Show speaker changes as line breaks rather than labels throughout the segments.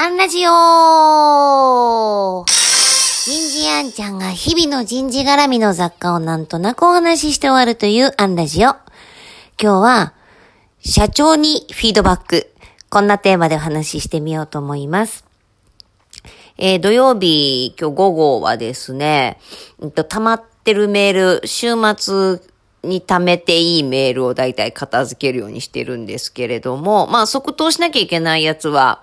アンラジオ人事アンちゃんが日々の人事絡みの雑貨をなんとなくお話しして終わるというアンラジオ。今日は、社長にフィードバック。こんなテーマでお話ししてみようと思います。えー、土曜日、今日午後はですね、うんと、溜まってるメール、週末に貯めていいメールをだいたい片付けるようにしてるんですけれども、まあ即答しなきゃいけないやつは、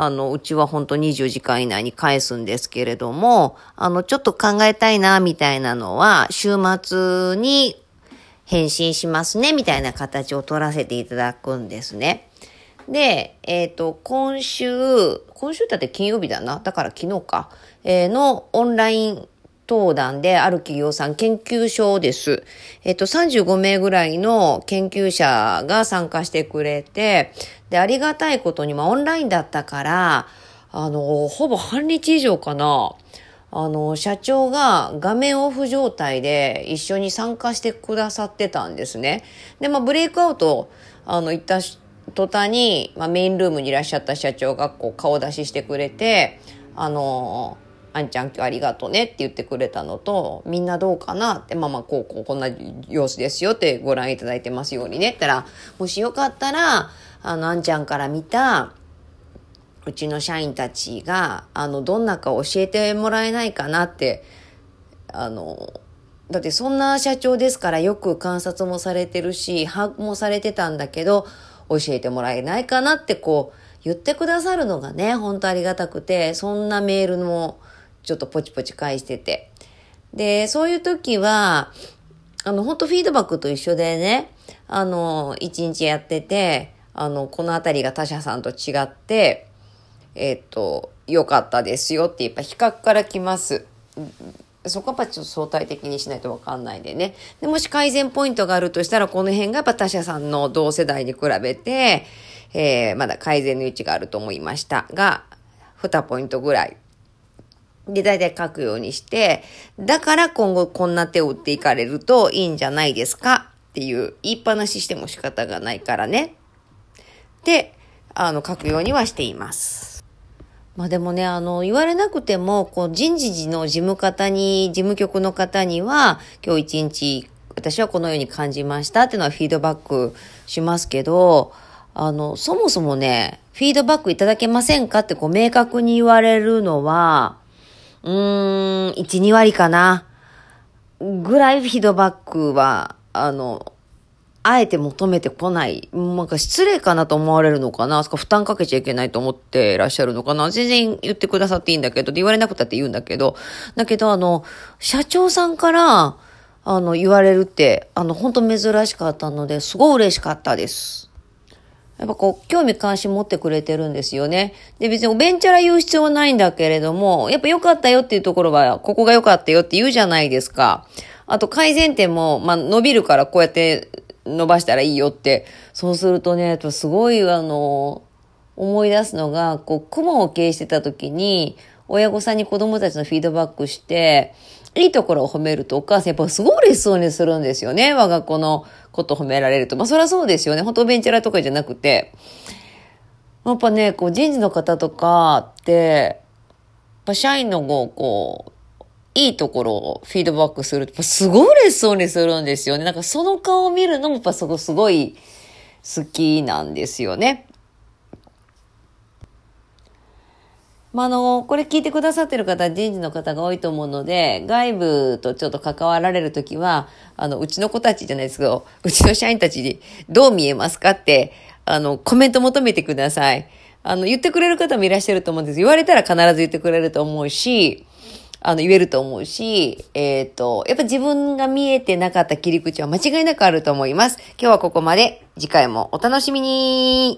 あの、うちは本当20時間以内に返すんですけれども、あの、ちょっと考えたいな、みたいなのは、週末に返信しますね、みたいな形を取らせていただくんですね。で、えっ、ー、と、今週、今週だって金曜日だな。だから昨日か。えー、のオンライン登壇である企業さん研究所です。えっと、35名ぐらいの研究者が参加してくれて、で、ありがたいことに、まあ、オンラインだったから、あの、ほぼ半日以上かな。あの、社長が画面オフ状態で一緒に参加してくださってたんですね。で、まあ、ブレイクアウト、あの、行った途端に、まあ、メインルームにいらっしゃった社長がこう顔出ししてくれて、あの、あんちゃん今日ありがとうねって言ってくれたのと、みんなどうかなって、まあまあこうこうこんな様子ですよってご覧いただいてますようにね。ったら、もしよかったら、あの、あんちゃんから見た、うちの社員たちが、あの、どんなか教えてもらえないかなって、あの、だってそんな社長ですからよく観察もされてるし、把握もされてたんだけど、教えてもらえないかなってこう、言ってくださるのがね、本当ありがたくて、そんなメールもちょっとポチポチ返してて。で、そういう時は、あの、本当フィードバックと一緒でね、あの、一日やってて、あの、このあたりが他社さんと違って、えっ、と、良かったですよってやっぱ比較から来ます。そこはやっぱちょっと相対的にしないとわかんないでね。で、もし改善ポイントがあるとしたら、この辺がやっぱ他社さんの同世代に比べて、えー、まだ改善の余地があると思いましたが、2ポイントぐらいで、大体書くようにして、だから今後こんな手を打っていかれるといいんじゃないですか？っていう言いっぱなししても仕方がないからね。で、あの、書くようにはしています。まあでもね、あの、言われなくても、こう、人事時の事務方に、事務局の方には、今日一日、私はこのように感じましたっていうのはフィードバックしますけど、あの、そもそもね、フィードバックいただけませんかってこう明確に言われるのは、うーん、1、2割かな。ぐらいフィードバックは、あの、あえて求めてこない。なんか失礼かなと思われるのかなそか負担かけちゃいけないと思ってらっしゃるのかな全然言ってくださっていいんだけど、言われなくたって言うんだけど、だけどあの、社長さんから、あの、言われるって、あの、本当珍しかったので、すごい嬉しかったです。やっぱこう、興味関心持ってくれてるんですよね。で、別におべんちゃら言う必要はないんだけれども、やっぱ良かったよっていうところは、ここが良かったよって言うじゃないですか。あと改善点も、まあ、伸びるからこうやって伸ばしたらいいよって。そうするとね、すごいあの、思い出すのが、こう、雲を経営してた時に、親御さんに子供たちのフィードバックして、いいところを褒めるとお母さんやっぱすごい嬉しそうにするんですよね。我が子のこと褒められると。まあそりゃそうですよね。本当ベンチャラとかじゃなくて。やっぱね、こう人事の方とかって、やっぱ社員のこう、いいところをフィードバックすると、すごい嬉しそうにするんですよね。なんかその顔を見るのもやっぱそこすごい好きなんですよね。まあ、あの、これ聞いてくださってる方、人事の方が多いと思うので、外部とちょっと関わられるときは、あの、うちの子たちじゃないですけど、うちの社員たちにどう見えますかって、あの、コメント求めてください。あの、言ってくれる方もいらっしゃると思うんです。言われたら必ず言ってくれると思うし、あの、言えると思うし、えっ、ー、と、やっぱ自分が見えてなかった切り口は間違いなくあると思います。今日はここまで。次回もお楽しみに